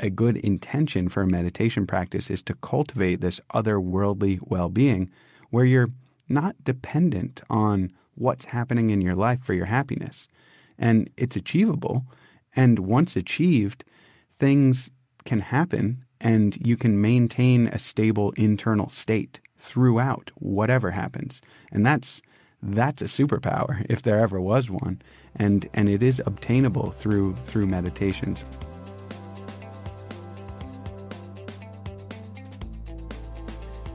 a good intention for a meditation practice is to cultivate this otherworldly well being where you're not dependent on what's happening in your life for your happiness. And it's achievable. And once achieved, things can happen and you can maintain a stable internal state throughout whatever happens. And that's that's a superpower if there ever was one. And and it is obtainable through through meditations.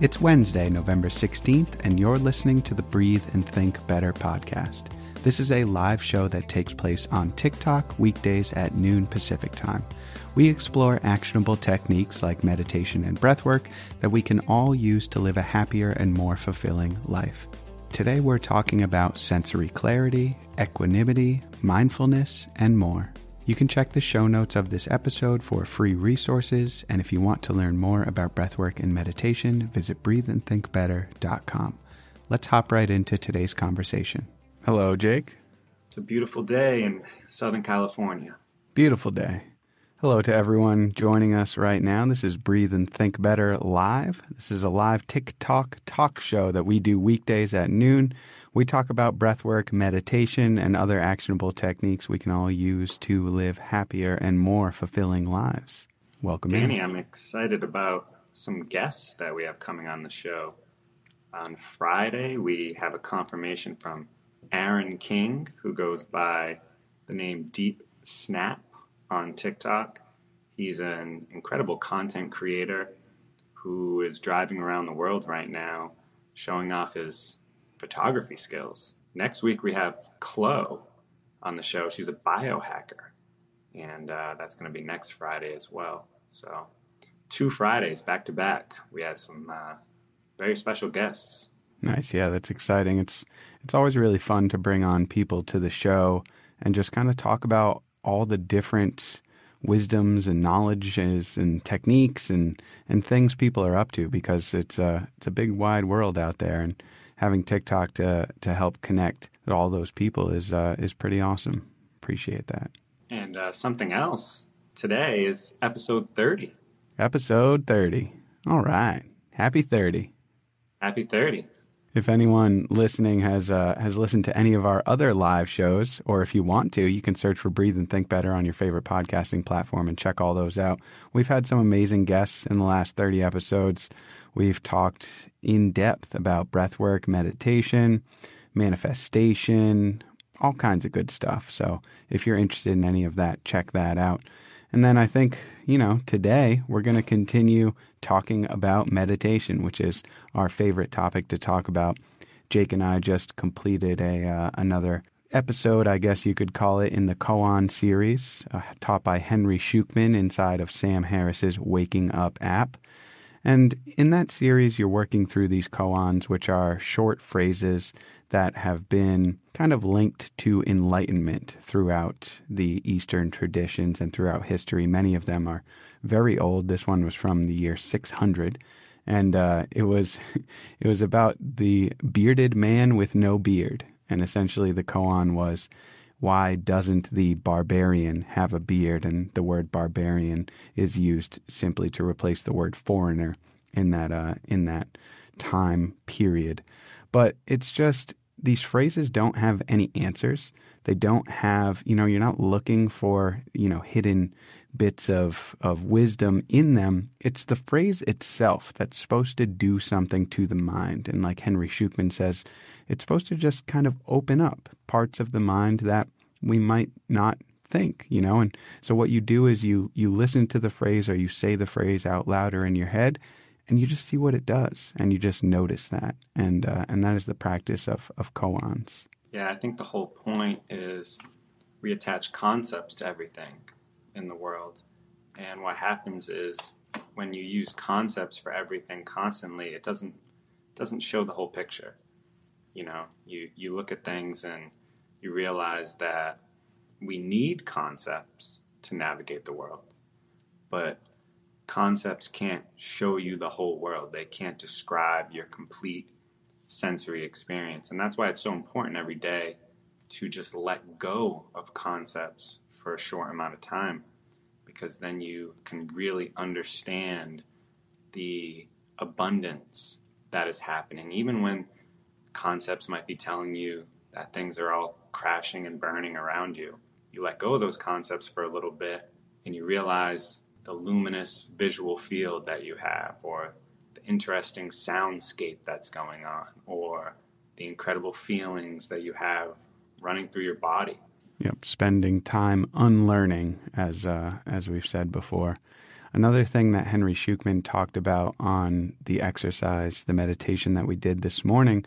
It's Wednesday, November 16th, and you're listening to the Breathe and Think Better podcast. This is a live show that takes place on TikTok weekdays at noon Pacific time. We explore actionable techniques like meditation and breathwork that we can all use to live a happier and more fulfilling life. Today we're talking about sensory clarity, equanimity, mindfulness, and more. You can check the show notes of this episode for free resources, and if you want to learn more about breathwork and meditation, visit breatheandthinkbetter.com. Let's hop right into today's conversation. Hello, Jake. It's a beautiful day in Southern California. Beautiful day. Hello to everyone joining us right now. This is Breathe and Think Better Live. This is a live TikTok talk show that we do weekdays at noon. We talk about breathwork, meditation, and other actionable techniques we can all use to live happier and more fulfilling lives. Welcome Danny, in. I'm excited about some guests that we have coming on the show. On Friday, we have a confirmation from Aaron King, who goes by the name Deep Snap on TikTok. He's an incredible content creator who is driving around the world right now showing off his photography skills. Next week, we have Chloe on the show. She's a biohacker, and uh, that's going to be next Friday as well. So, two Fridays back to back. We had some uh, very special guests. Nice, yeah, that's exciting. It's it's always really fun to bring on people to the show and just kind of talk about all the different wisdoms and knowledges and techniques and, and things people are up to because it's a it's a big wide world out there and having TikTok to to help connect all those people is uh, is pretty awesome. Appreciate that. And uh, something else today is episode thirty. Episode thirty. All right. Happy thirty. Happy thirty. If anyone listening has uh, has listened to any of our other live shows, or if you want to, you can search for "Breathe and Think Better" on your favorite podcasting platform and check all those out. We've had some amazing guests in the last thirty episodes. We've talked in depth about breathwork, meditation, manifestation, all kinds of good stuff. So if you're interested in any of that, check that out. And then I think, you know, today we're going to continue talking about meditation, which is our favorite topic to talk about. Jake and I just completed a uh, another episode, I guess you could call it, in the Koan series, uh, taught by Henry Shukman inside of Sam Harris's Waking Up app. And in that series, you're working through these koans, which are short phrases that have been kind of linked to enlightenment throughout the Eastern traditions and throughout history. Many of them are very old. This one was from the year 600, and uh, it was it was about the bearded man with no beard. And essentially, the koan was why doesn't the barbarian have a beard? And the word barbarian is used simply to replace the word foreigner in that uh, in that time period. But it's just these phrases don't have any answers. They don't have, you know, you're not looking for, you know, hidden bits of, of wisdom in them. It's the phrase itself that's supposed to do something to the mind. And like Henry Shukman says, it's supposed to just kind of open up parts of the mind that we might not think, you know? And so what you do is you you listen to the phrase or you say the phrase out louder in your head and you just see what it does and you just notice that. And uh, and that is the practice of of koans. Yeah, I think the whole point is we attach concepts to everything in the world. And what happens is when you use concepts for everything constantly, it doesn't doesn't show the whole picture. You know, you you look at things and you realize that we need concepts to navigate the world. But concepts can't show you the whole world. They can't describe your complete sensory experience. And that's why it's so important every day to just let go of concepts for a short amount of time because then you can really understand the abundance that is happening, even when concepts might be telling you that things are all crashing and burning around you. You let go of those concepts for a little bit and you realize the luminous visual field that you have, or the interesting soundscape that's going on, or the incredible feelings that you have running through your body. Yep, spending time unlearning, as uh, as we've said before. Another thing that Henry Shukman talked about on the exercise, the meditation that we did this morning,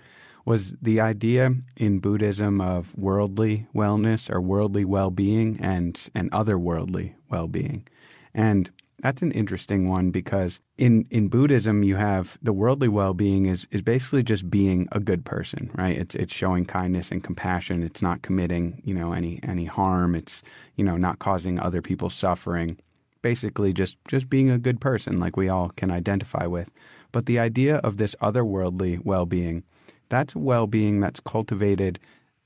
was the idea in Buddhism of worldly wellness or worldly well-being and and otherworldly well-being. And that's an interesting one because in, in Buddhism you have the worldly well being is, is basically just being a good person, right? It's it's showing kindness and compassion. It's not committing, you know, any any harm. It's, you know, not causing other people suffering. Basically just just being a good person like we all can identify with. But the idea of this otherworldly well being, that's well being that's cultivated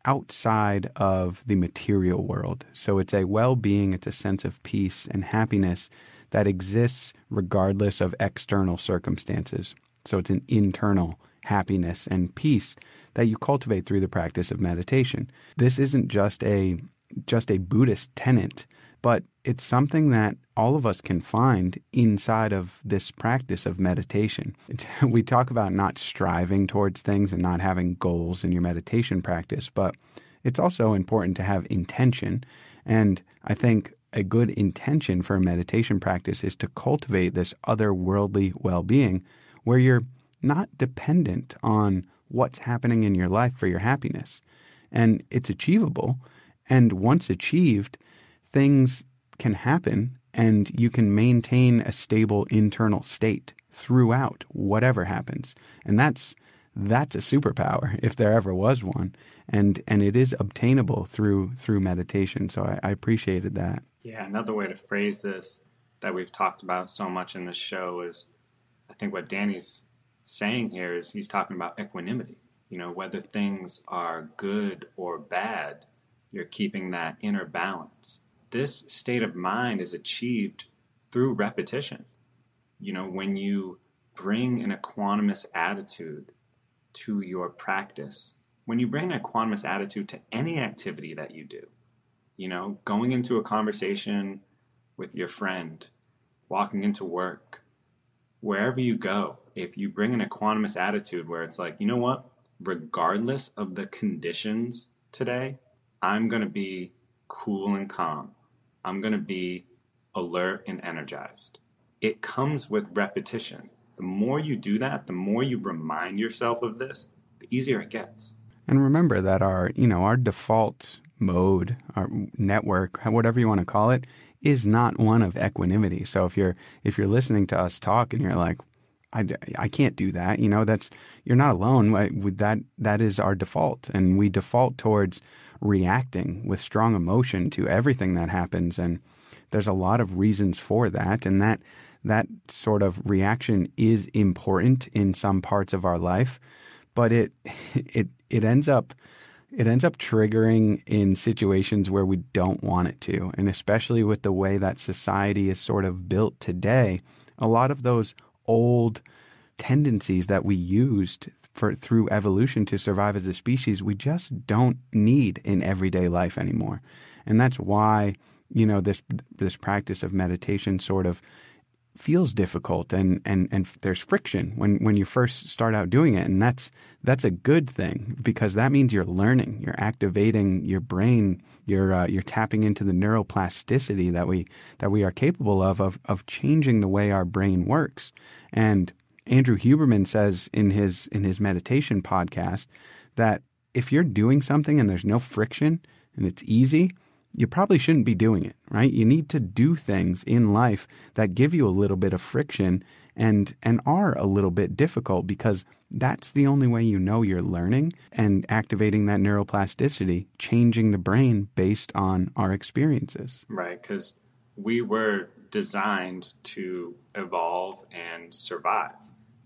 outside of the material world. So it's a well being, it's a sense of peace and happiness that exists regardless of external circumstances. So it's an internal happiness and peace that you cultivate through the practice of meditation. This isn't just a just a Buddhist tenet, but it's something that all of us can find inside of this practice of meditation. It's, we talk about not striving towards things and not having goals in your meditation practice, but it's also important to have intention. And I think a good intention for a meditation practice is to cultivate this otherworldly well being where you're not dependent on what's happening in your life for your happiness. And it's achievable. And once achieved, things can happen and you can maintain a stable internal state throughout whatever happens. And that's that's a superpower if there ever was one. And and it is obtainable through through meditation. So I, I appreciated that. Yeah, another way to phrase this that we've talked about so much in this show is I think what Danny's saying here is he's talking about equanimity. You know, whether things are good or bad, you're keeping that inner balance. This state of mind is achieved through repetition. You know, when you bring an equanimous attitude to your practice, when you bring an equanimous attitude to any activity that you do, you know, going into a conversation with your friend, walking into work, wherever you go, if you bring an equanimous attitude where it's like, you know what, regardless of the conditions today, I'm going to be cool and calm. I'm going to be alert and energized. It comes with repetition. The more you do that, the more you remind yourself of this, the easier it gets. And remember that our, you know, our default mode, our network, whatever you want to call it, is not one of equanimity. So if you're if you're listening to us talk and you're like, I, I can't do that, you know, that's you're not alone. That that is our default, and we default towards reacting with strong emotion to everything that happens, and there's a lot of reasons for that, and that that sort of reaction is important in some parts of our life, but it it it ends up it ends up triggering in situations where we don't want it to. And especially with the way that society is sort of built today, a lot of those old tendencies that we used for through evolution to survive as a species, we just don't need in everyday life anymore. And that's why, you know, this this practice of meditation sort of feels difficult and, and, and there's friction when, when you first start out doing it. And that's, that's a good thing because that means you're learning, you're activating your brain, you're, uh, you're tapping into the neuroplasticity that we, that we are capable of, of, of changing the way our brain works. And Andrew Huberman says in his, in his meditation podcast that if you're doing something and there's no friction and it's easy, you probably shouldn't be doing it, right? You need to do things in life that give you a little bit of friction and and are a little bit difficult because that's the only way you know you're learning and activating that neuroplasticity, changing the brain based on our experiences. Right, cuz we were designed to evolve and survive.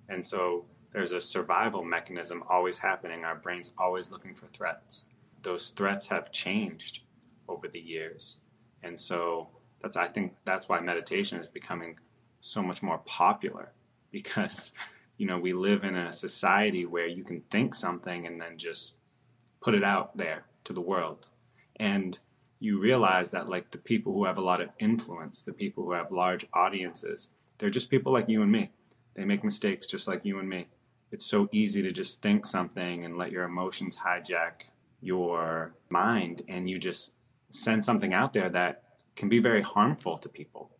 And so there's a survival mechanism always happening. Our brain's always looking for threats. Those threats have changed over the years. And so That's I think that's why meditation is becoming so much more popular because you know we live in a society where you can think something and then just put it out there to the world and you realize that like the people who have a lot of influence the people who have large audiences they're just people like you and me they make mistakes just like you and me it's so easy to just think something and let your emotions hijack your mind and you just send something out there that can be very harmful to people.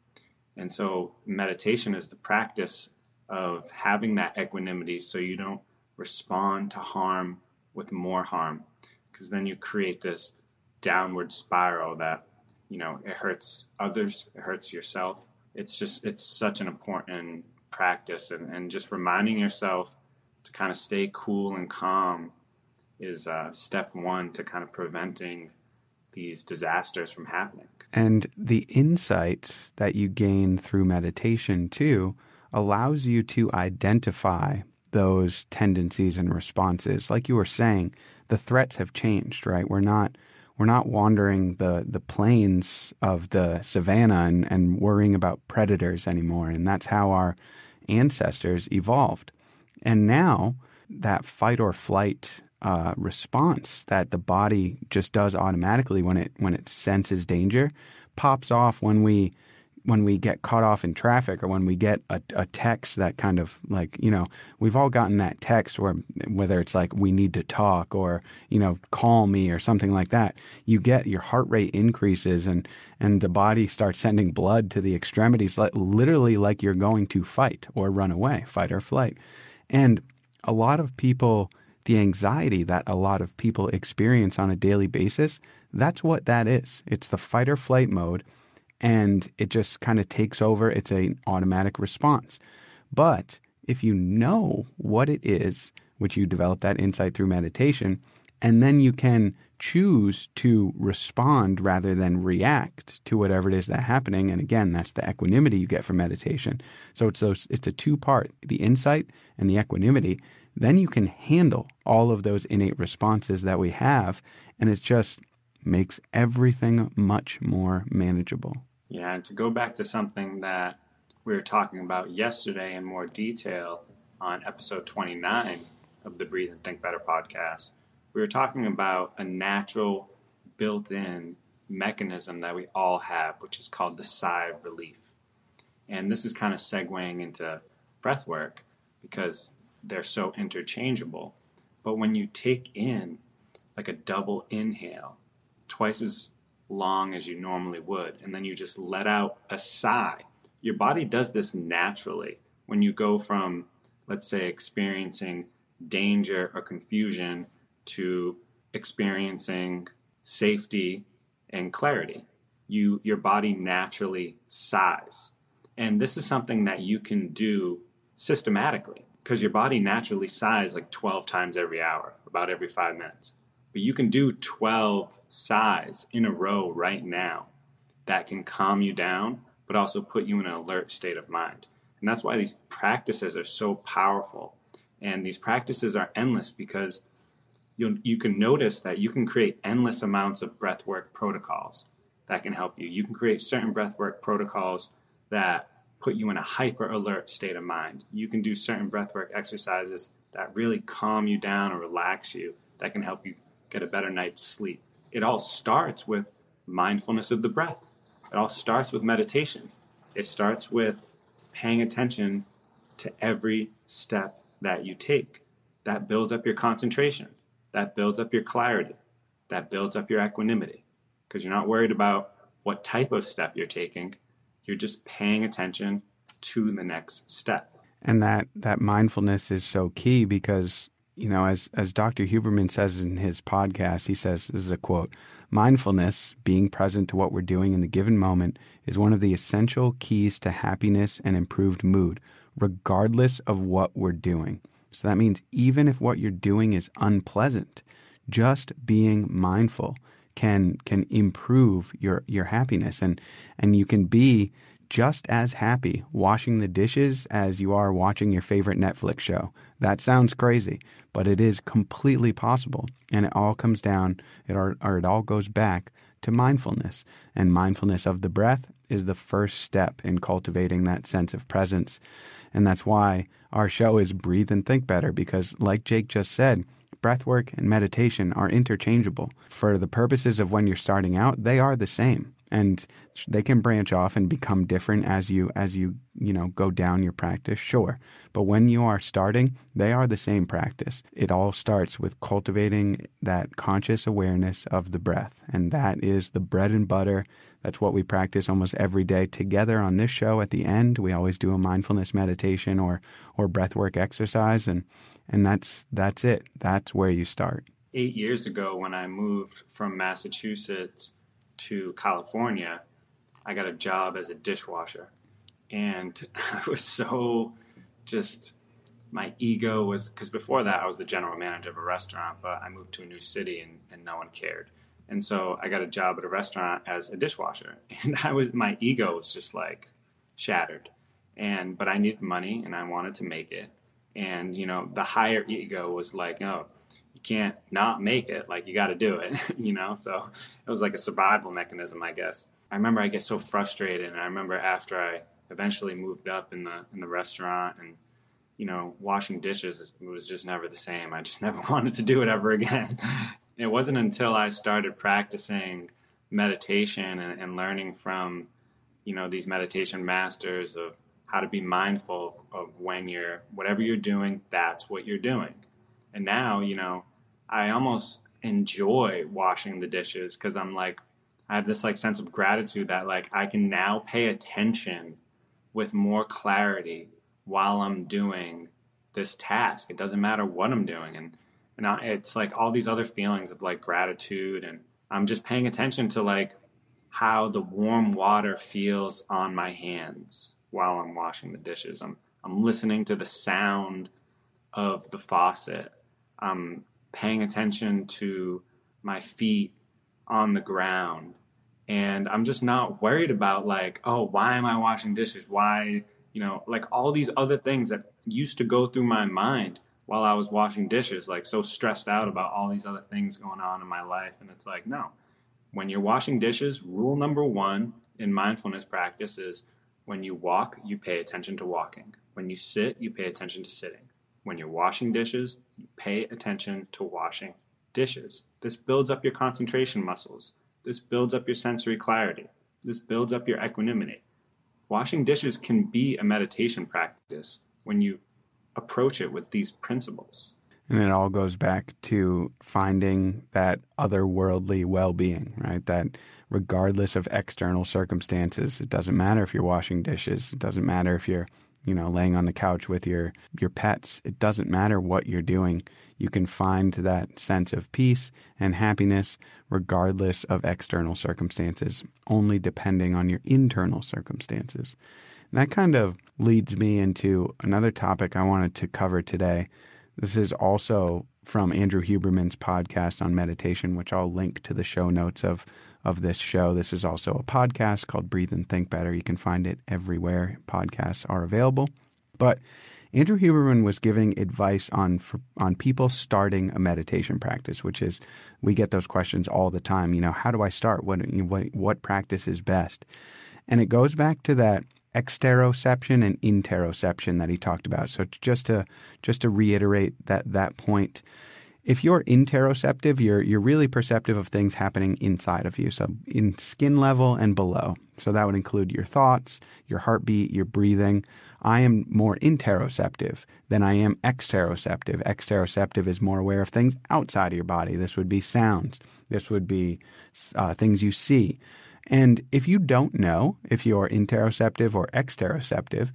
And so meditation is the practice of having that equanimity so you don't respond to harm with more harm because then you create this downward spiral that you know it hurts others it hurts yourself it's just it's such an important practice and, and just reminding yourself to kind of stay cool and calm is uh, step one to kind of preventing these disasters from happening. And the insight that you gain through meditation, too, allows you to identify those tendencies and responses. Like you were saying, the threats have changed, right? We're not we're not wandering the, the plains of the savannah and, and worrying about predators anymore. And that's how our ancestors evolved. And now that fight or flight uh, response that the body just does automatically when it when it senses danger pops off when we when we get caught off in traffic or when we get a, a, text that kind of like you know we've all gotten that text where whether it's like we need to talk or you know call me or something like that you get your heart rate increases and and the body starts sending blood to the extremities literally like you're going to fight or run away fight or flight and a lot of people, the anxiety that a lot of people experience on a daily basis, that's what that is. It's the fight or flight mode, and it just kind of takes over. It's an automatic response. But if you know what it is, which you develop that insight through meditation, and then you can choose to respond rather than react to whatever it is that's happening. And again, that's the equanimity you get from meditation. So it's those it's a two part, the insight and the equanimity. Then you can handle all of those innate responses that we have, and it's just makes everything much more manageable. Yeah, and to go back to something that we were talking about yesterday in more detail on episode 29 of the Breathe and Think Better podcast we were talking about a natural built in mechanism that we all have, which is called the sigh of relief. And this is kind of segueing into breath work because they're so interchangeable. But when you take in like a double inhale, twice as long as you normally would, and then you just let out a sigh, your body does this naturally. When you go from, let's say, experiencing danger or confusion to experiencing safety and clarity. You, your body naturally sighs. And this is something that you can do systematically because your body naturally sighs like 12 times every hour, about every five minutes. But you can do 12 sighs in a row right now that can calm you down, but also put you in an alert state of mind. And that's why these practices are so powerful. And these practices are endless because you you can notice that you can create endless amounts of breathwork protocols that can help you. You can create certain breathwork protocols that put you in a hyper alert state of mind. You can do certain breathwork exercises that really calm you down or relax you that can help you get a better night's sleep. It all starts with mindfulness of the breath. It all starts with meditation. It starts with paying attention to every step that you take. That builds up your concentration that builds up your clarity, that builds up your equanimity, because you're not worried about what type of step you're taking. You're just paying attention to the next step. And that, that mindfulness is so key because, you know, as, as Dr. Huberman says in his podcast, he says, this is a quote, mindfulness, being present to what we're doing in the given moment, is one of the essential keys to happiness and improved mood, regardless of what we're doing. So that means even if what you're doing is unpleasant, just being mindful can can improve your your happiness and and you can be just as happy washing the dishes as you are watching your favorite Netflix show. That sounds crazy, but it is completely possible. And it all comes down, it or, or it all goes back to mindfulness. And mindfulness of the breath is the first step in cultivating that sense of presence. And that's why our show is Breathe and Think Better, because, like Jake just said, breathwork and meditation are interchangeable. For the purposes of when you're starting out, they are the same and they can branch off and become different as you as you you know go down your practice sure. But when you are starting they are the same practice. It all starts with cultivating that conscious awareness of the breath and that is the bread and butter. That's what we practice almost every day together on this show at the end. We always do a mindfulness meditation or or breathwork exercise and and that's that's it. That's where you start. 8 years ago when I moved from Massachusetts to California, I got a job as a dishwasher. And I was so just, my ego was, because before that I was the general manager of a restaurant, but I moved to a new city and, and no one cared. And so I got a job at a restaurant as a dishwasher. And I was, my ego was just like shattered. And, but I needed money and I wanted to make it. And, you know, the higher ego was like, oh, can't not make it. Like you got to do it, you know. So it was like a survival mechanism, I guess. I remember I get so frustrated, and I remember after I eventually moved up in the in the restaurant, and you know, washing dishes was just never the same. I just never wanted to do it ever again. it wasn't until I started practicing meditation and, and learning from, you know, these meditation masters of how to be mindful of when you're whatever you're doing, that's what you're doing and now, you know, I almost enjoy washing the dishes because I'm like, I have this like sense of gratitude that like I can now pay attention with more clarity while I'm doing this task. It doesn't matter what I'm doing, and and I, it's like all these other feelings of like gratitude, and I'm just paying attention to like how the warm water feels on my hands while I'm washing the dishes. I'm I'm listening to the sound of the faucet I'm paying attention to my feet on the ground. And I'm just not worried about, like, oh, why am I washing dishes? Why, you know, like all these other things that used to go through my mind while I was washing dishes, like so stressed out about all these other things going on in my life. And it's like, no, when you're washing dishes, rule number one in mindfulness practice is when you walk, you pay attention to walking. When you sit, you pay attention to sitting. When you're washing dishes, you pay attention to washing dishes. This builds up your concentration muscles. This builds up your sensory clarity. This builds up your equanimity. Washing dishes can be a meditation practice when you approach it with these principles. And it all goes back to finding that otherworldly well being, right? That regardless of external circumstances, it doesn't matter if you're washing dishes, it doesn't matter if you're you know, laying on the couch with your your pets. It doesn't matter what you're doing. You can find that sense of peace and happiness regardless of external circumstances, only depending on your internal circumstances. And that kind of leads me into another topic I wanted to cover today. This is also from Andrew Huberman's podcast on meditation, which I'll link to the show notes of of this show. This is also a podcast called Breathe and Think Better. You can find it everywhere podcasts are available. But Andrew Huberman was giving advice on for, on people starting a meditation practice, which is we get those questions all the time. You know, how do I start? What what what practice is best? And it goes back to that exteroception and interoception that he talked about. So just to just to reiterate that that point, if you're interoceptive, you're you're really perceptive of things happening inside of you, so in skin level and below. So that would include your thoughts, your heartbeat, your breathing. I am more interoceptive than I am exteroceptive. Exteroceptive is more aware of things outside of your body. This would be sounds. This would be uh, things you see. And if you don't know if you're interoceptive or exteroceptive,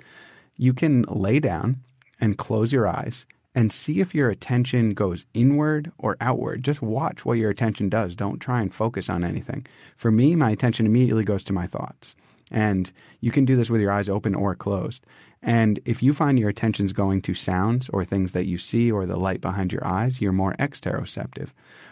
you can lay down and close your eyes and see if your attention goes inward or outward. Just watch what your attention does. Don't try and focus on anything. For me, my attention immediately goes to my thoughts. And you can do this with your eyes open or closed. And if you find your attention's going to sounds or things that you see or the light behind your eyes, you're more exteroceptive.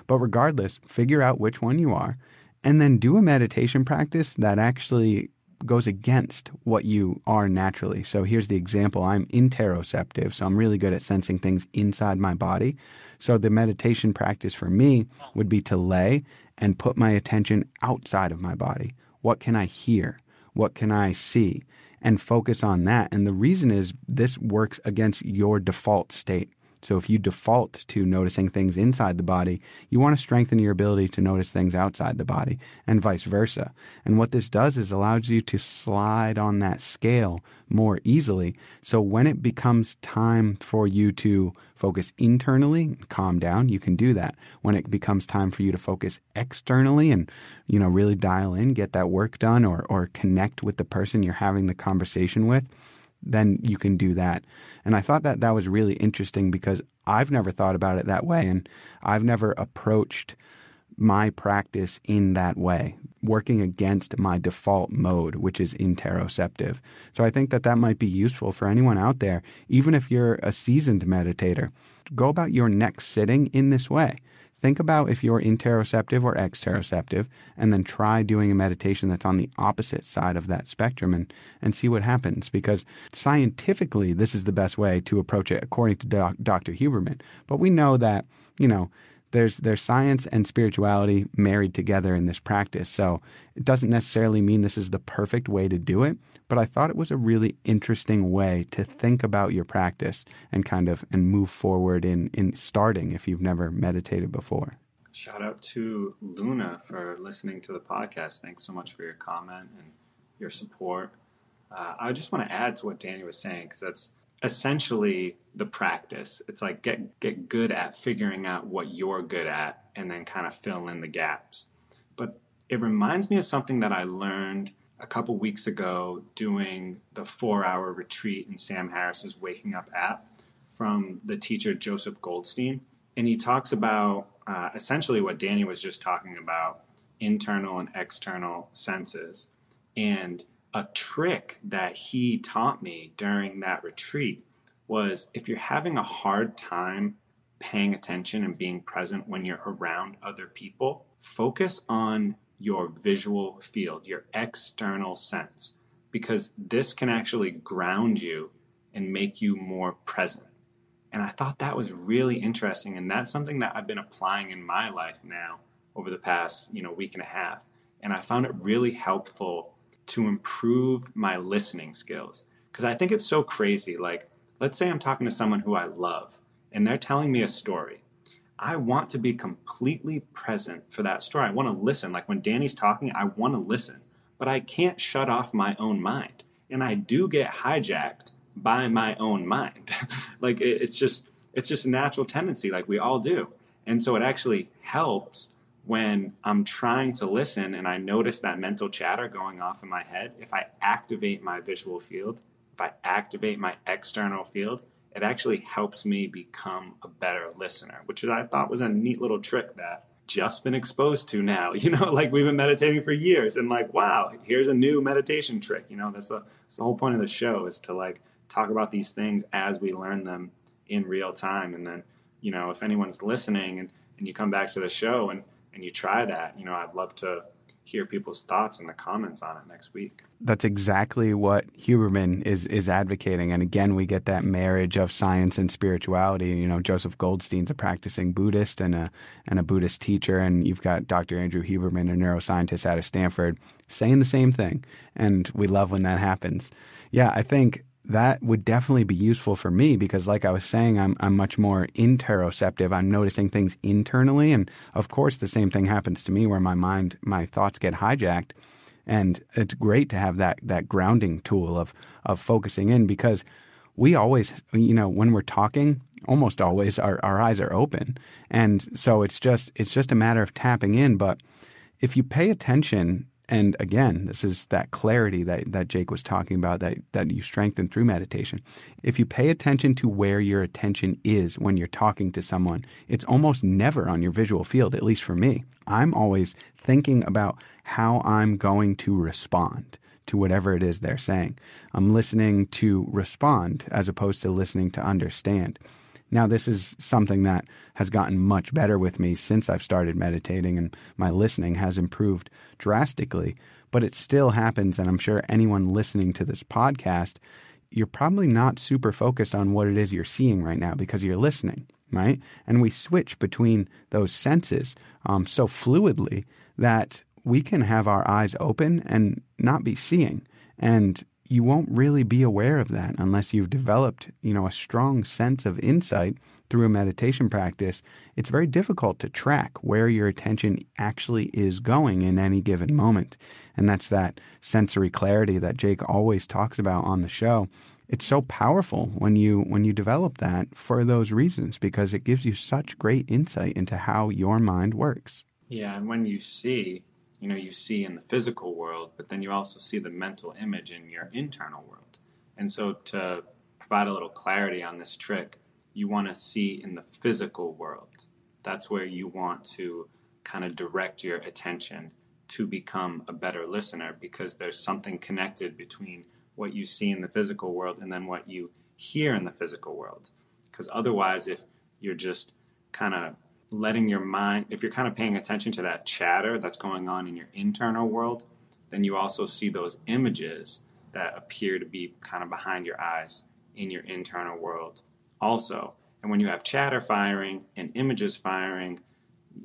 But regardless, figure out which one you are and then do a meditation practice that actually goes against what you are naturally. So here's the example. I'm interoceptive, so I'm really good at sensing things inside my body. So the meditation practice for me would be to lay and put my attention outside of my body. What can I hear? What can I see? And focus on that. And the reason is this works against your default state. So if you default to noticing things inside the body, you want to strengthen your ability to notice things outside the body and vice versa. And what this does is allows you to slide on that scale more easily. So when it becomes time for you to focus internally, calm down, you can do that. When it becomes time for you to focus externally and, you know, really dial in, get that work done or or connect with the person you're having the conversation with, then you can do that. And I thought that that was really interesting because I've never thought about it that way. And I've never approached my practice in that way, working against my default mode, which is interoceptive. So I think that that might be useful for anyone out there, even if you're a seasoned meditator. Go about your next sitting in this way. Think about if you're interoceptive or exteroceptive, and then try doing a meditation that's on the opposite side of that spectrum and, and see what happens. Because scientifically, this is the best way to approach it, according to doc, Dr. Huberman. But we know that, you know, there's there's science and spirituality married together in this practice. So it doesn't necessarily mean this is the perfect way to do it, but I thought it was a really interesting way to think about your practice and kind of and move forward in in starting if you've never meditated before. Shout out to Luna for listening to the podcast. Thanks so much for your comment and your support. Uh, I just want to add to what Danny was saying because that's essentially the practice. It's like get get good at figuring out what you're good at and then kind of fill in the gaps. But it reminds me of something that I learned a couple weeks ago doing the four hour retreat in Sam Harris's Waking Up app from the teacher Joseph Goldstein. And he talks about uh, essentially what Danny was just talking about internal and external senses. And a trick that he taught me during that retreat was if you're having a hard time paying attention and being present when you're around other people, focus on your visual field, your external sense, because this can actually ground you and make you more present. And I thought that was really interesting. And that's something that I've been applying in my life now over the past, you know, week and a half. And I found it really helpful to improve my listening skills. Because I think it's so crazy. Like, let's say I'm talking to someone who I love and they're telling me a story I want to be completely present for that story. I want to listen. Like when Danny's talking, I want to listen, but I can't shut off my own mind. And I do get hijacked by my own mind. like it, it's just it's just a natural tendency like we all do. And so it actually helps when I'm trying to listen and I notice that mental chatter going off in my head, if I activate my visual field, if I activate my external field, it actually helps me become a better listener, which I thought was a neat little trick that just been exposed to now. You know, like we've been meditating for years, and like, wow, here's a new meditation trick. You know, that's the, that's the whole point of the show is to like talk about these things as we learn them in real time. And then, you know, if anyone's listening and, and you come back to the show and, and you try that, you know, I'd love to hear people's thoughts in the comments on it next week. That's exactly what Huberman is is advocating, and again, we get that marriage of science and spirituality. You know, Joseph Goldstein's a practicing Buddhist and a and a Buddhist teacher, and you've got Dr. Andrew Huberman, a neuroscientist out of Stanford, saying the same thing, and we love when that happens. Yeah, I think that would definitely be useful for me because like I was saying I'm I'm much more interoceptive. I'm noticing things internally and of course the same thing happens to me where my mind my thoughts get hijacked. And it's great to have that that grounding tool of of focusing in because we always you know when we're talking almost always our, our eyes are open. And so it's just it's just a matter of tapping in. But if you pay attention and again, this is that clarity that, that Jake was talking about that, that you strengthen through meditation. If you pay attention to where your attention is when you're talking to someone, it's almost never on your visual field, at least for me. I'm always thinking about how I'm going to respond to whatever it is they're saying. I'm listening to respond as opposed to listening to understand. Now, this is something that has gotten much better with me since I've started meditating, and my listening has improved drastically. But it still happens, and I'm sure anyone listening to this podcast, you're probably not super focused on what it is you're seeing right now because you're listening. right? And we switch between those senses um, so fluidly that we can have our eyes open and not be seeing. And you won't really be aware of that unless you've developed, you know, a strong sense of insight through a meditation practice. It's very difficult to track where your attention actually is going in any given moment. And that's that sensory clarity that Jake always talks about on the show. It's so powerful when you when you develop that for those reasons because it gives you such great insight into how your mind works. Yeah, and when you see you know you see in the physical world, but then you also see the mental image in your internal world. And so to provide a little clarity on this trick, you want to see in the physical world. That's where you want to kind of direct your attention to become a better listener because there's something connected between what you see in the physical world and then what you hear in the physical world. Because otherwise, if you're just kind of letting your mind, if you're kind of paying attention to that chatter that's going on in your internal world, then you also see those images that appear to be kind of behind your eyes in your internal world also. And when you have chatter firing and images firing,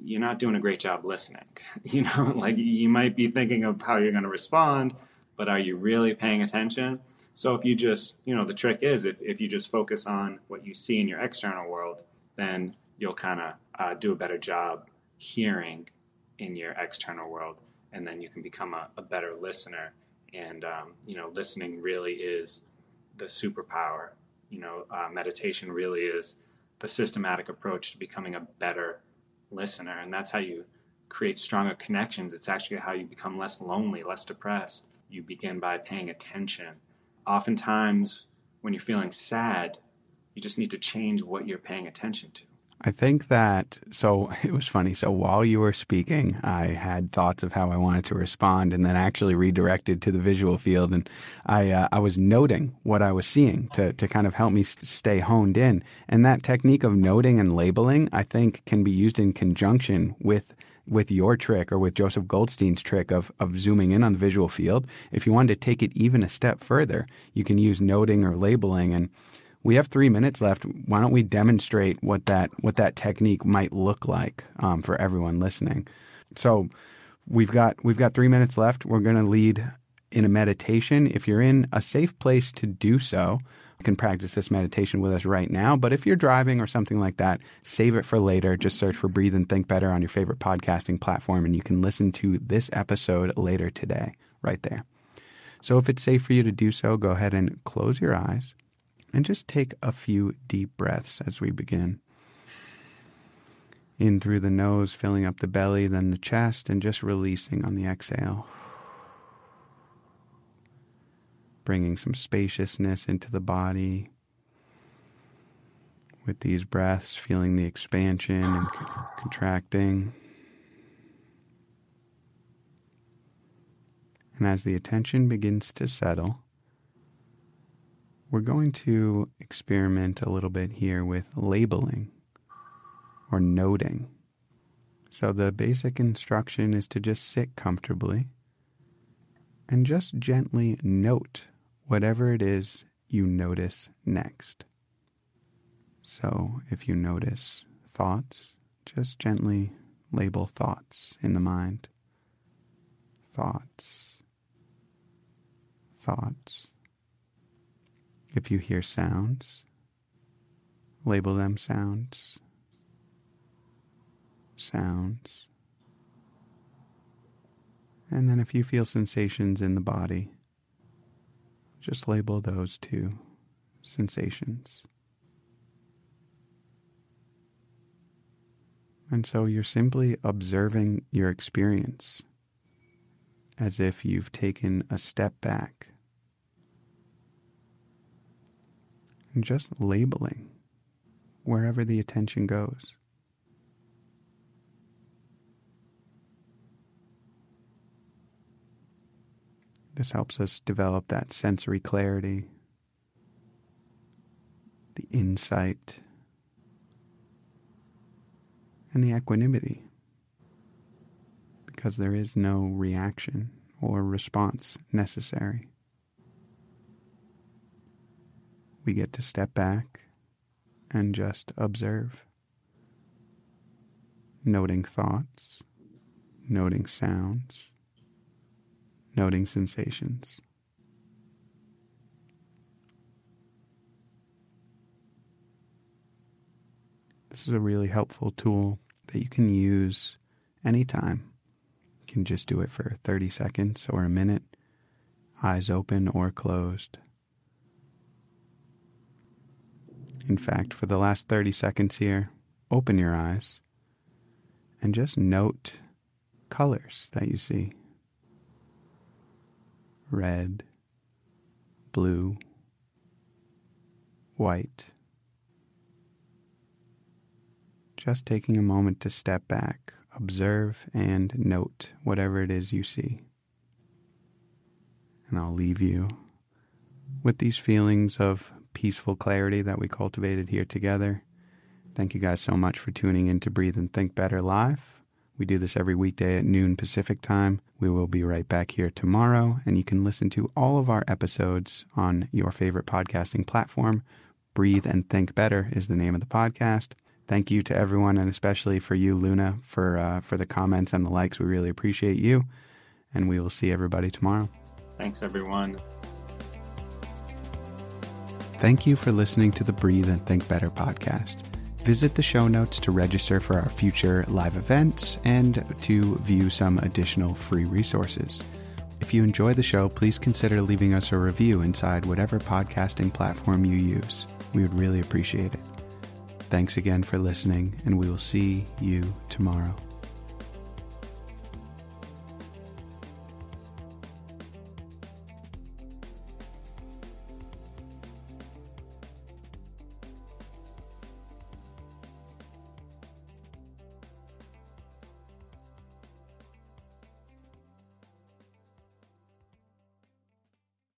you're not doing a great job listening. You know, like you might be thinking of how you're going to respond, but are you really paying attention? So if you just, you know, the trick is if, if you just focus on what you see in your external world, then you'll kind of uh, do a better job hearing in your external world, and then you can become a, a better listener. And um, you know, listening really is the superpower. You know, uh, meditation really is the systematic approach to becoming a better listener, and that's how you create stronger connections. It's actually how you become less lonely, less depressed. You begin by paying attention. Oftentimes, when you're feeling sad, you just need to change what you're paying attention to. I think that so it was funny. So while you were speaking, I had thoughts of how I wanted to respond, and then actually redirected to the visual field, and I uh, I was noting what I was seeing to to kind of help me stay honed in. And that technique of noting and labeling, I think, can be used in conjunction with with your trick or with Joseph Goldstein's trick of, of zooming in on the visual field. If you wanted to take it even a step further, you can use noting or labeling and we have three minutes left. Why don't we demonstrate what that what that technique might look like um, for everyone listening? So we've got we've got three minutes left. We're going to lead in a meditation. If you're in a safe place to do so, you can practice this meditation with us right now. But if you're driving or something like that, save it for later. Just search for Breathe and Think Better on your favorite podcasting platform, and you can listen to this episode later today, right there. So if it's safe for you to do so, go ahead and close your eyes and just take a few deep breaths as we begin. In through the nose, filling up the belly, then the chest, and just releasing on the exhale. Bringing some spaciousness into the body. With these breaths, feeling the expansion and c- contracting. And as the attention begins to settle, we're going to experiment a little bit here with labeling or noting. So the basic instruction is to just sit comfortably and just gently note whatever it is you notice next. So if you notice thoughts, just gently label thoughts in the mind. Thoughts. Thoughts. If you hear sounds, label them sounds. Sounds. And then if you feel sensations in the body, just label those too sensations. And so you're simply observing your experience as if you've taken a step back and just labeling wherever the attention goes. This helps us develop that sensory clarity, the insight, and the equanimity, because there is no reaction or response necessary. We get to step back and just observe. noting thoughts, noting sounds, noting sensations. This is a really helpful tool that you can use anytime. You can just do it for 30 seconds or a minute, eyes open or closed. In fact, for the last 30 seconds here, open your eyes and just note colors that you see red, blue, white. Just taking a moment to step back, observe, and note whatever it is you see. And I'll leave you with these feelings of peaceful clarity that we cultivated here together. Thank you guys so much for tuning in to Breathe and Think Better Live. We do this every weekday at noon Pacific time. We will be right back here tomorrow, and you can listen to all of our episodes on your favorite podcasting platform. Breathe and Think Better is the name of the podcast. Thank you to everyone, and especially for you, Luna, for uh, for the comments and the likes. We really appreciate you, and we will see everybody tomorrow. Thanks, everyone. Thank you for listening to the Breathe and Think Better podcast. Visit the show notes to register for our future live events and to view some additional free resources. If you enjoy the show, please consider leaving us a review inside whatever podcasting platform you use. We would really appreciate it. Thanks again for listening, and we will see you tomorrow.